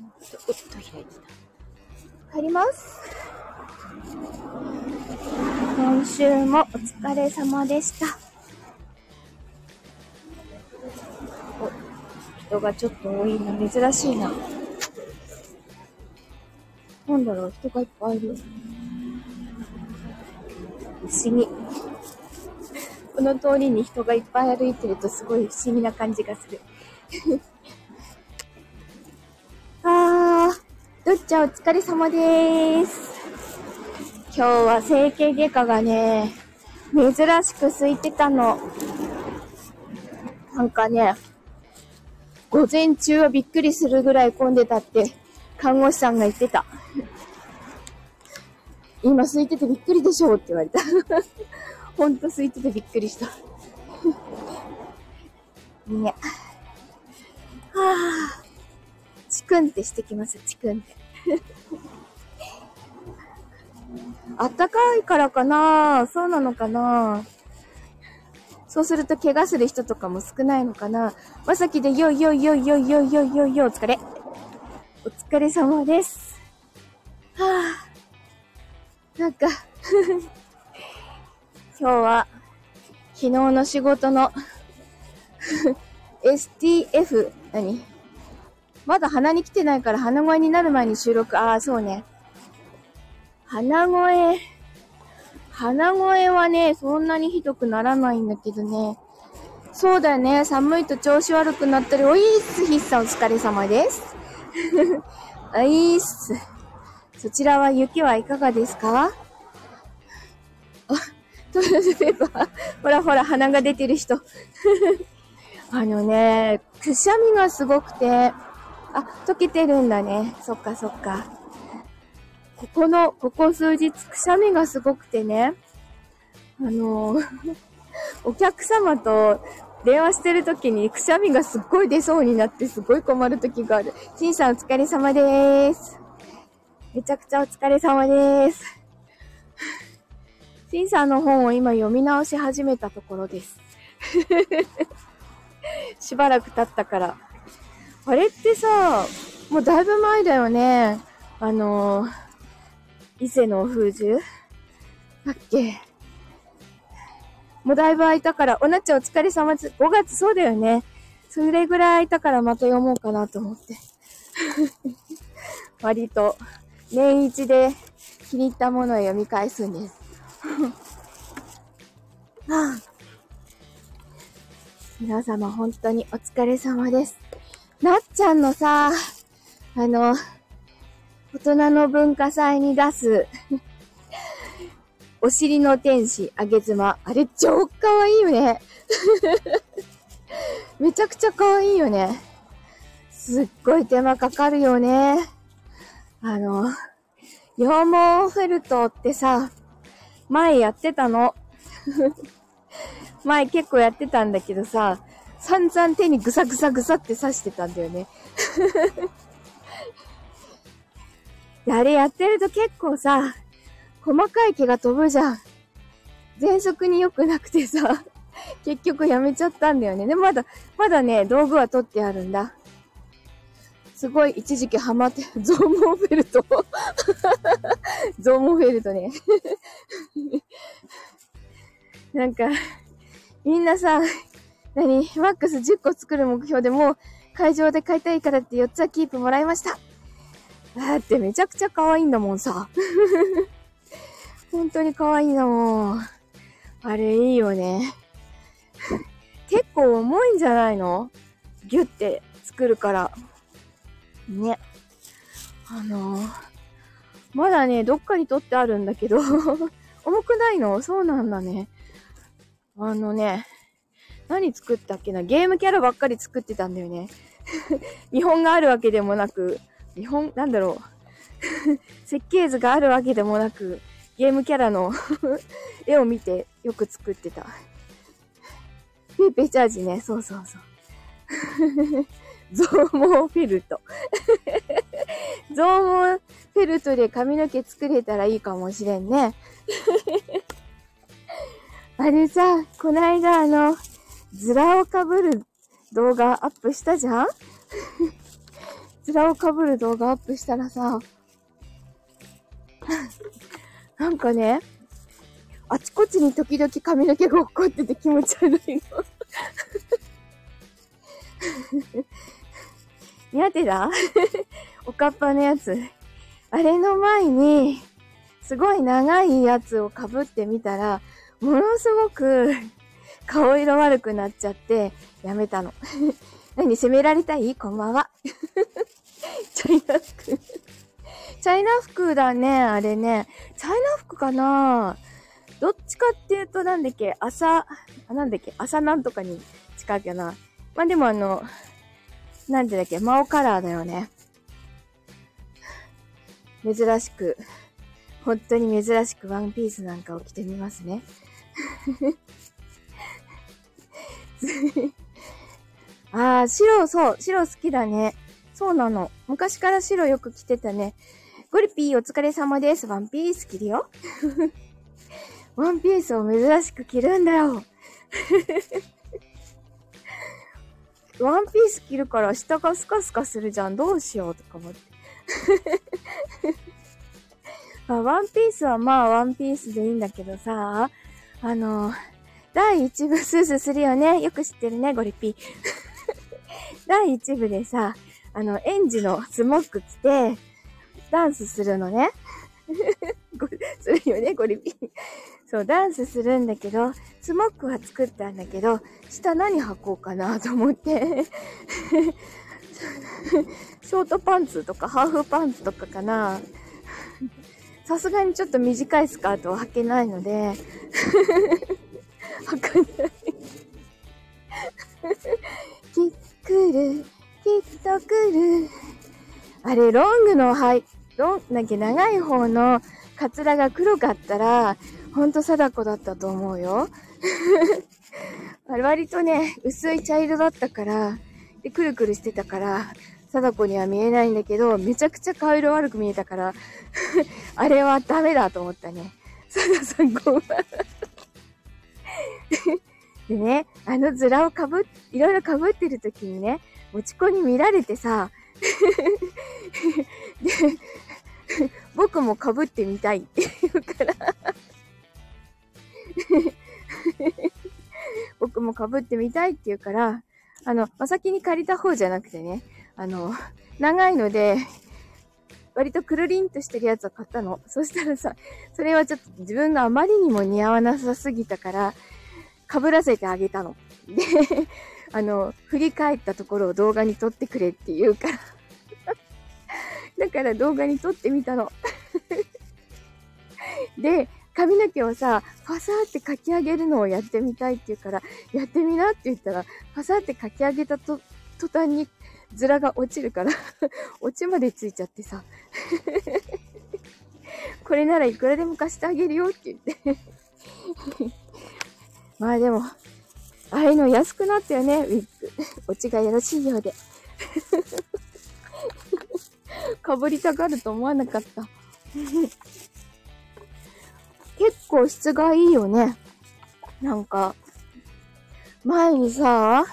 おっと開いてた。帰ります。今週もお疲れ様でした。お、人がちょっと多いな。珍しいな。なんだろう、人がいっぱいいる。不思議。この通りに人がいっぱい歩いてるとすごい不思議な感じがする。ちゃお疲れ様です。今日は整形外科がね、珍しく空いてたの。なんかね、午前中はびっくりするぐらい混んでたって、看護師さんが言ってた。今空いててびっくりでしょうって言われた。ほんと空いててびっくりした。ね。はぁ、チクンってしてきます、チクンって。あったかいからかな。そうなのかな。そうすると怪我する人とかも少ないのかな。まさきでよいよいよいよいよいよいよいよお疲れ。お疲れ様です。はぁ、なんか 今日は昨日の仕事の STF、何？まだ鼻に来てないから鼻声になる前に収録、ああ、そうね。鼻声、鼻声はね、そんなにひどくならないんだけどね。そうだよね。寒いと調子悪くなったり、おいっす、ひっさんお疲れ様です。おいっす。そちらは雪はいかがですか？あ、トイレットペーパー。ほらほら、鼻が出てる人。あのね、くしゃみがすごくて、あ、溶けてるんだね。そっかそっか。ここの、ここ数日、くしゃみがすごくてね、あの、お客様と電話してる時にくしゃみがすっごい出そうになってすごい困る時がある。しんさんお疲れ様でーす。めちゃくちゃお疲れ様でーす。しんさんの本を今読み直し始めたところです。しばらく経ったから。あれってさ、もうだいぶ前だよね。あのー、伊勢の風樹だっけ？もうだいぶ空いたから、おなちゃんお疲れ様です。5月そうだよね。それぐらい空いたからまた読もうかなと思って。割と、年一で気に入ったものを読み返すんです。皆様本当にお疲れ様です。なっちゃんのさ、あの、大人の文化祭に出す、お尻の天使、あげ妻。あれ超かわいいよね。めちゃくちゃかわいいよね。すっごい手間かかるよね。あの、羊毛フェルトってさ、前やってたの。前結構やってたんだけどさ、散々手にぐさぐさぐさって刺してたんだよね。あれやってると結構さ、細かい毛が飛ぶじゃん。喘息に良くなくてさ、結局やめちゃったんだよね。でまだ、まだね、道具は取ってあるんだ。すごい一時期ハマって、ゾーモフェルト。ゾーモフェルトね。なんか、みんなさ、何？マックス10個作る目標でもう会場で買いたいからって4つはキープもらいました。だってめちゃくちゃ可愛いんだもんさ。本当に可愛いんだもん。あれいいよね。結構重いんじゃないの？ギュって作るから。ね。あのー、まだね、どっかに取ってあるんだけど、重くないの？そうなんだね。あのね、何作ったっけな？ゲームキャラばっかり作ってたんだよね。見本があるわけでもなく、見本、なんだろう。設計図があるわけでもなく、ゲームキャラの 絵を見てよく作ってた。ペーペーチャージね、そうそうそう。ゾーモフェルト。ゾーモフェルトで髪の毛作れたらいいかもしれんね。あれさ、こないだあの、ズラをかぶる動画アップしたじゃん？ズラを被る動画アップしたらさ、なんかね、あちこちに時々髪の毛が落っこってて気持ち悪いの。苦手だおかっぱのやつ。あれの前に、すごい長いやつを被ってみたら、ものすごく顔色悪くなっちゃって、やめたの。何責められたい？こんばんは。チャイナ服。チャイナ服だね、あれね。チャイナ服かな？どっちかっていうと、なんだっけ、朝、あ、なんだっけ、朝なんとかに近いかな。まあ、でもあの、なんてだっけ、マオカラーだよね。珍しく、本当に珍しくワンピースなんかを着てみますね。ああ、白、そう、白好きだね。そうなの。昔から白よく着てたね。ゴリピーお疲れ様です。ワンピース着るよ。ワンピースを珍しく着るんだよ。ワンピース着るから下がスカスカするじゃん。どうしようとか思って。あワンピースはまあワンピースでいいんだけどさ、あの、第1部スースーするよね。よく知ってるね、ゴリピ。第1部でさ、あの、園児のスモック着て、ダンスするのね。するよね、ゴリピー。そう、ダンスするんだけど、スモックは作ったんだけど、下何履こうかなと思って。ショートパンツとかハーフパンツとかかな。さすがにちょっと短いスカートは履けないので、履かない。きっくる、きっとくる。あれ、ロングのはい、ロン、なんか長い方のカツラが黒かったら、ほんと貞子だったと思うよ。割とね、薄い茶色だったから、で、くるくるしてたから、貞子には見えないんだけど、めちゃくちゃ顔色悪く見えたから、あれはダメだと思ったね。貞さんごめん。でね、あのズラをかぶっ、いろいろかぶってる時にね、もちこに見られてさ、で、僕もかぶってみたいって言うから 僕もかぶってみたいって言うから、あの、ま先に借りた方じゃなくてね、あの、長いので、割とくるりんとしてるやつを買ったの。そしたらさ、それはちょっと自分があまりにも似合わなさすぎたから、被らせてあげたの。で、あの、振り返ったところを動画に撮ってくれって言うから。だから動画に撮ってみたの。で、髪の毛をさ、パサーってかき上げるのをやってみたいって言うから、やってみなって言ったら、パサーってかき上げたと、途端に、ズラが落ちるから落ちまでついちゃってさ。これならいくらでも貸してあげるよって言って。まあでも、ああいうの安くなったよね、ウィッグ。落ちがよろしいようで。かぶりたがると思わなかった。結構質がいいよね。なんか、前にさ、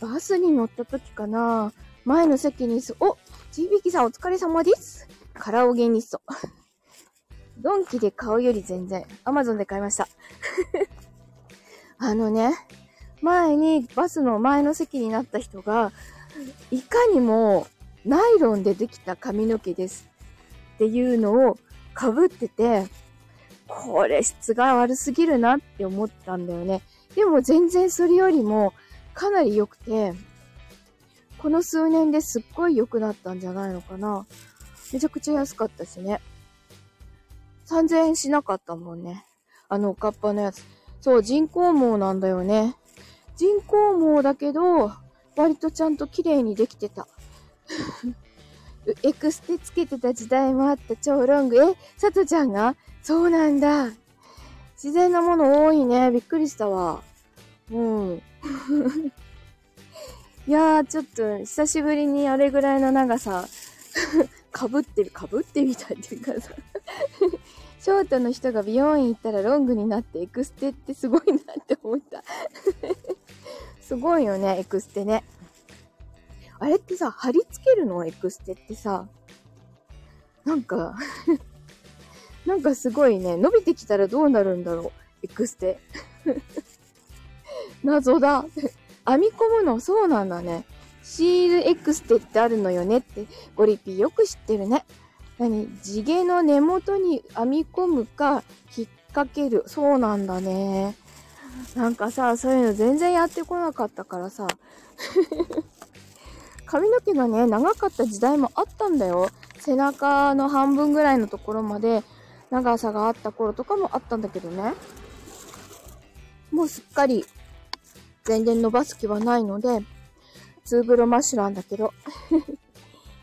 バスに乗った時かな、前の席にす、おちびきさんお疲れ様です。カラオケニスト。ドンキで買うより全然、アマゾンで買いました。あのね、前にバスの前の席になった人が、いかにもナイロンでできた髪の毛ですっていうのを被ってて、これ質が悪すぎるなって思ったんだよね。でも全然それよりもかなり良くて、この数年ですっごい良くなったんじゃないのかな。めちゃくちゃ安かったしね。3000円しなかったもんね。あのおかっぱのやつ。そう、人工毛なんだよね。人工毛だけど、割とちゃんと綺麗にできてた。エクステつけてた時代もあった超ロング。え、さとちゃんが？そうなんだ。自然なもの多いね。びっくりしたわ。うん。いやー、ちょっと久しぶりにあれぐらいの長さ、かぶってる、かぶってみたいっていうかさショートの人が美容院行ったらロングになってエクステってすごいなって思った すごいよね、エクステね。あれってさ、貼り付けるの？エクステってさ、なんか なんかすごいね、伸びてきたらどうなるんだろう？エクステ。謎だ。編み込むの？そうなんだね。シールエクステってあるのよねって、ゴリピーよく知ってるね。何？地毛の根元に編み込むか、引っ掛ける。そうなんだね。なんかさ、そういうの全然やってこなかったからさ。髪の毛がね、長かった時代もあったんだよ。背中の半分ぐらいのところまで長さがあった頃とかもあったんだけどね。もうすっかり全然伸ばす気はないので、ツーブロマッシュなんだけど。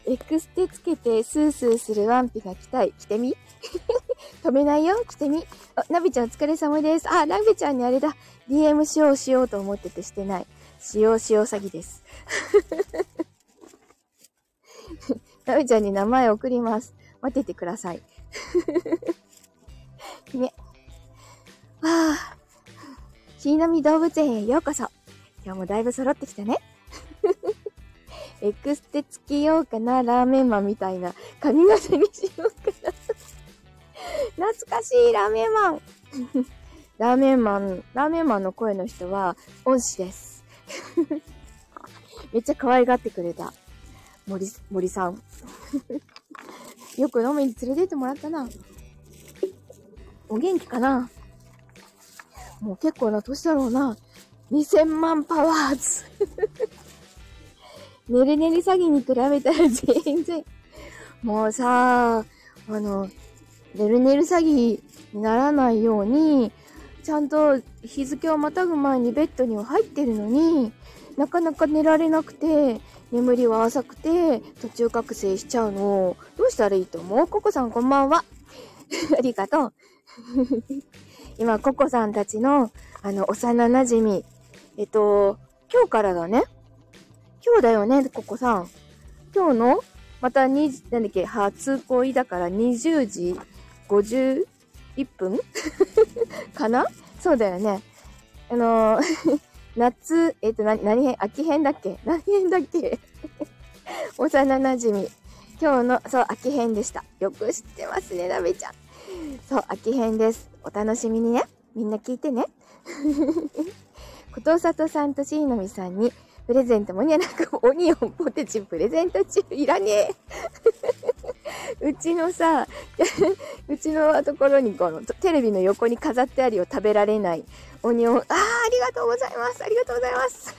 エクステつけてスースーするワンピが着たい。着てみ？止めないよ？着てみ？あ、ナビちゃんお疲れ様です。あ、ナビちゃんにあれだ。DM しようしようと思っててしてない。しようしよう詐欺です。ナビちゃんに名前送ります。待っててください。ね。ああ。しなみ動物園へようこそ。今日もだいぶ揃ってきたね。エクステつけようかな、ラーメンマンみたいな髪型にしようかな。懐かしいラーメンマン。ラーメンマン、ラーメンマンの声の人は恩師です。めっちゃ可愛がってくれた。森、森さん。よく飲みに連れてってもらったな。お元気かな？もう結構な年だろうな。2000万パワーズ。ねるねる詐欺に比べたら全然、もうさ、あの、ねるねる詐欺にならないように、ちゃんと日付をまたぐ前にベッドには入ってるのに、なかなか寝られなくて、眠りは浅くて、途中覚醒しちゃうのを。どうしたらいいと思う？ココさんこんばんは。ありがとう。今、ココさんたちの、あの、幼馴染みえっと、今日からだね。今日だよね、ココさん。今日の、また2、なんだっけ、初恋だから20時51分 かな？そうだよね。あのー 夏、えっ、ー、と、な、何編秋編だっけ？何編だっけ？幼馴染。今日の、そう、秋編でした。よく知ってますね、なべちゃん。そう、秋編です。お楽しみにね。みんな聞いてね。ことさとさんとしーのみさんに、プレゼントもにゃなくオニオンポテチプレゼント中いらねえ。うちのさ、うちのところにこのテレビの横に飾ってあるよ食べられないオニオン。ああ、ありがとうございます。ありがとうございます。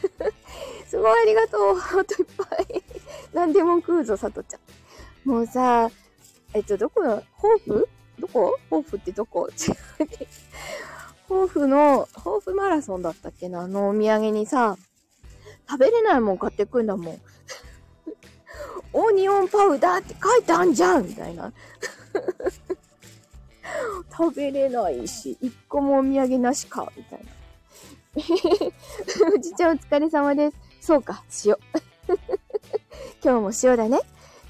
すごいありがとう。ほんといっぱい。何でも食うぞ、さとちゃん。もうさ、えっと、どこの、ホープどこ？ホープってどこ？違う。ホーフの、ホーフマラソンだったっけな？あのお土産にさ、食べれないもん買ってくんだもん。オニオンパウダーって書いてあんじゃんみたいな。食べれないし、一個もお土産なしかみたいな。おじちゃんお疲れ様です。そうか、塩。今日も塩だね。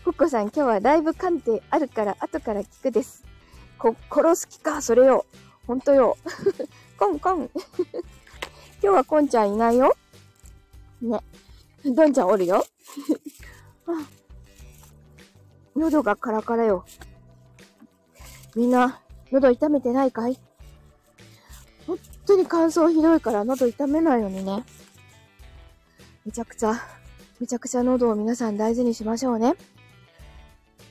コッコさん今日はライブ鑑定あるから後から聞くです。こ、殺す気か、それよ。ほんとよ。コンコン。今日はコンちゃんいないよ。ね。どんちゃんおるよ。喉がカラカラよ。みんな、喉痛めてないかい？本当に乾燥ひどいから喉痛めないようにね。めちゃくちゃ、めちゃくちゃ喉を皆さん大事にしましょうね。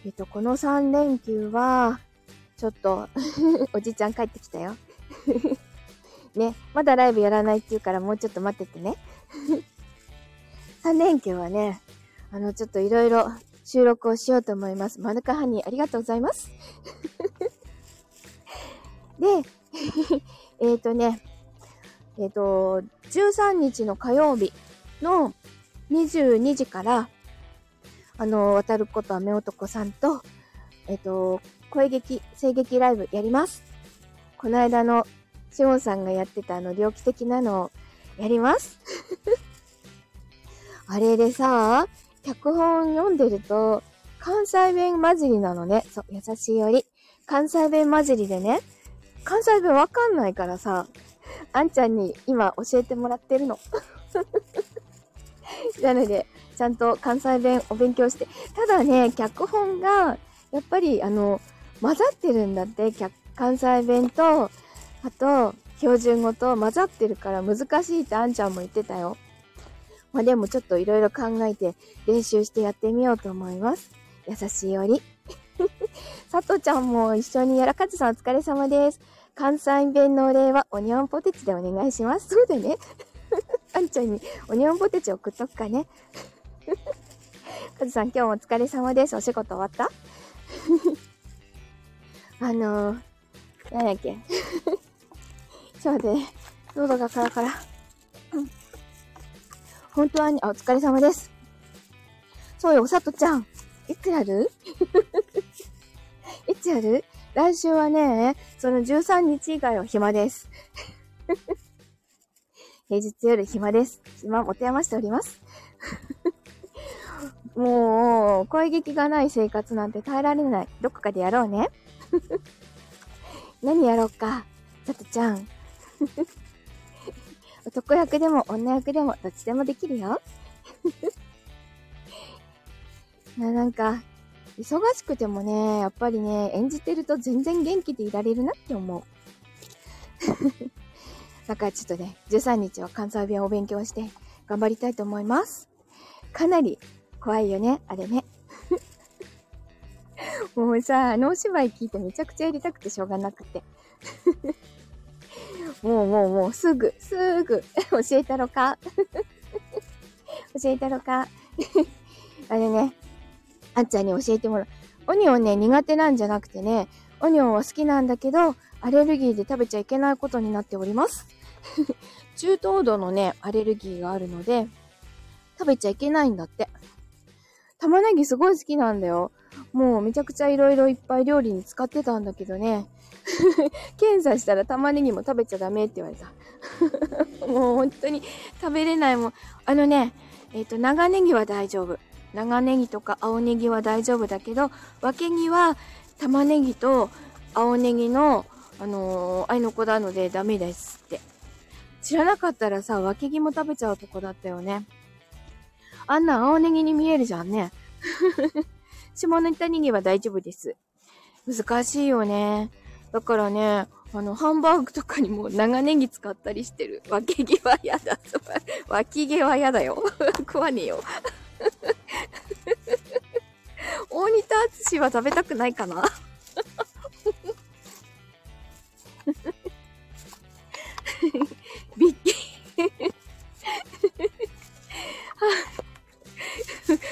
えっと、この3連休は、ちょっと おじいちゃん帰ってきたよ ね、まだライブやらないって言うからもうちょっと待っててね3連休はね、あの、ちょっといろいろ収録をしようと思います。マヌカハニーありがとうございます。で、えっとね、えっ、ー、と、13日の火曜日の22時から、あの、渡ることは目男さんと、えっ、ー、と、声劇、声劇ライブやります。この間のシオンさんがやってたあの、猟奇的なのをやります。あれでさ、脚本読んでると、関西弁混じりなのね。そう、優しいより。関西弁混じりでね。関西弁わかんないからさ、あんちゃんに今教えてもらってるの。なので、ちゃんと関西弁お勉強して。ただね、脚本が、やっぱり、あの、混ざってるんだって、関西弁と、あと、標準語と混ざってるから難しいってあんちゃんも言ってたよ。まあでもちょっといろいろ考えて練習してやってみようと思います。優しいより。さとちゃんも一緒にやらかずさんお疲れ様です。関西弁のお礼はオニオンポテチでお願いします。そうだね。あんちゃんにオニオンポテチ送っとくかね。かずさん今日もお疲れ様です。お仕事終わった？あのー、なんだっけ。ちょっと待って。喉がカラカラ。本当はに、あ、お疲れ様です。そうよ、さとちゃん。いつやる？いつやる？来週はね、その13日以外は暇です。平日夜暇です。暇持て余しております。もう、声劇がない生活なんて耐えられない。どこかでやろうね。何やろうか。さとちゃん。男役でも女役でもどっちでもできるよ。な、なんか、忙しくてもね、やっぱりね、演じてると全然元気でいられるなって思う。だからちょっとね、13日は関西弁を勉強して頑張りたいと思います。かなり怖いよね、あれね。もうさ、あのお芝居聞いてめちゃくちゃやりたくてしょうがなくて。もうもうもうすぐ、すぐ 教えたろか？教えたろか？あれね、あっちゃんに教えてもらう。オニオンね、苦手なんじゃなくてね、オニオンは好きなんだけど、アレルギーで食べちゃいけないことになっております。中等度のね、アレルギーがあるので、食べちゃいけないんだって。玉ねぎすごい好きなんだよ。もうめちゃくちゃいろいろいっぱい料理に使ってたんだけどね。検査したら玉ねぎも食べちゃダメって言われた。もう本当に食べれないもん。あのね、えっ、ー、と、長ネギは大丈夫。長ネギとか青ネギは大丈夫だけど、分けぎは玉ねぎと青ネギの、あのー、愛の子なのでダメですって。知らなかったらさ、分けぎも食べちゃうとこだったよね。あんな青ネギに見えるじゃんね。下ネタネギは大丈夫です。難しいよね。だからね、あの、ハンバーグとかにも長ネギ使ったりしてる。脇毛は嫌だ。脇毛は嫌だよ。食わねえよ。大仁田敦は食べたくないかなびっき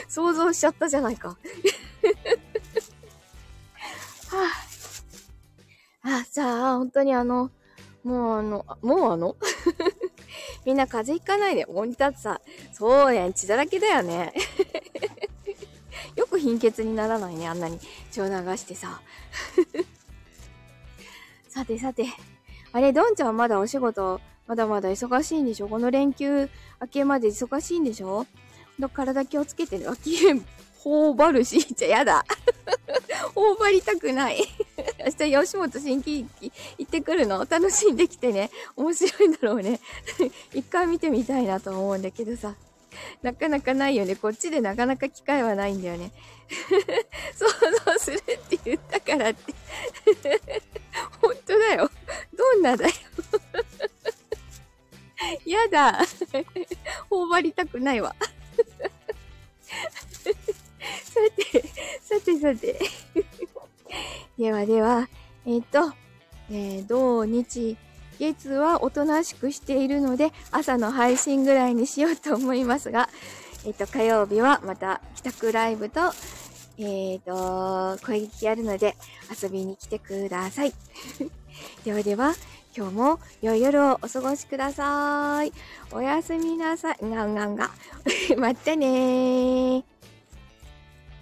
想像しちゃったじゃないか。本当にあの、もうあの、もうあの？みんな風邪ひかないで、モニターってさ、そうやん、血だらけだよね。よく貧血にならないね、あんなに血を流してさ。さてさて、あれ、どんちゃんまだお仕事、まだまだ忙しいんでしょ？この連休明けまで忙しいんでしょ？の体気をつけてね。脇頬張るし、じゃやだ。頬張りたくない。明日吉本新喜劇行ってくるの楽しんできてね。面白いんだろうね。一回見てみたいなと思うんだけどさ。なかなかないよね。こっちでなかなか機会はないんだよね。想像するって言ったからって。本当だよ。どんなだよ。やだ。頬張りたくないわ。さて、さてさて。ではでは、えっ、と、えー、土日、月はおとなしくしているので、朝の配信ぐらいにしようと思いますが、えっ、と、火曜日はまた帰宅ライブと、えっ、と、声劇やるので遊びに来てください。ではでは、今日も良い夜をお過ごしください。おやすみなさい。がんがんが。またねー。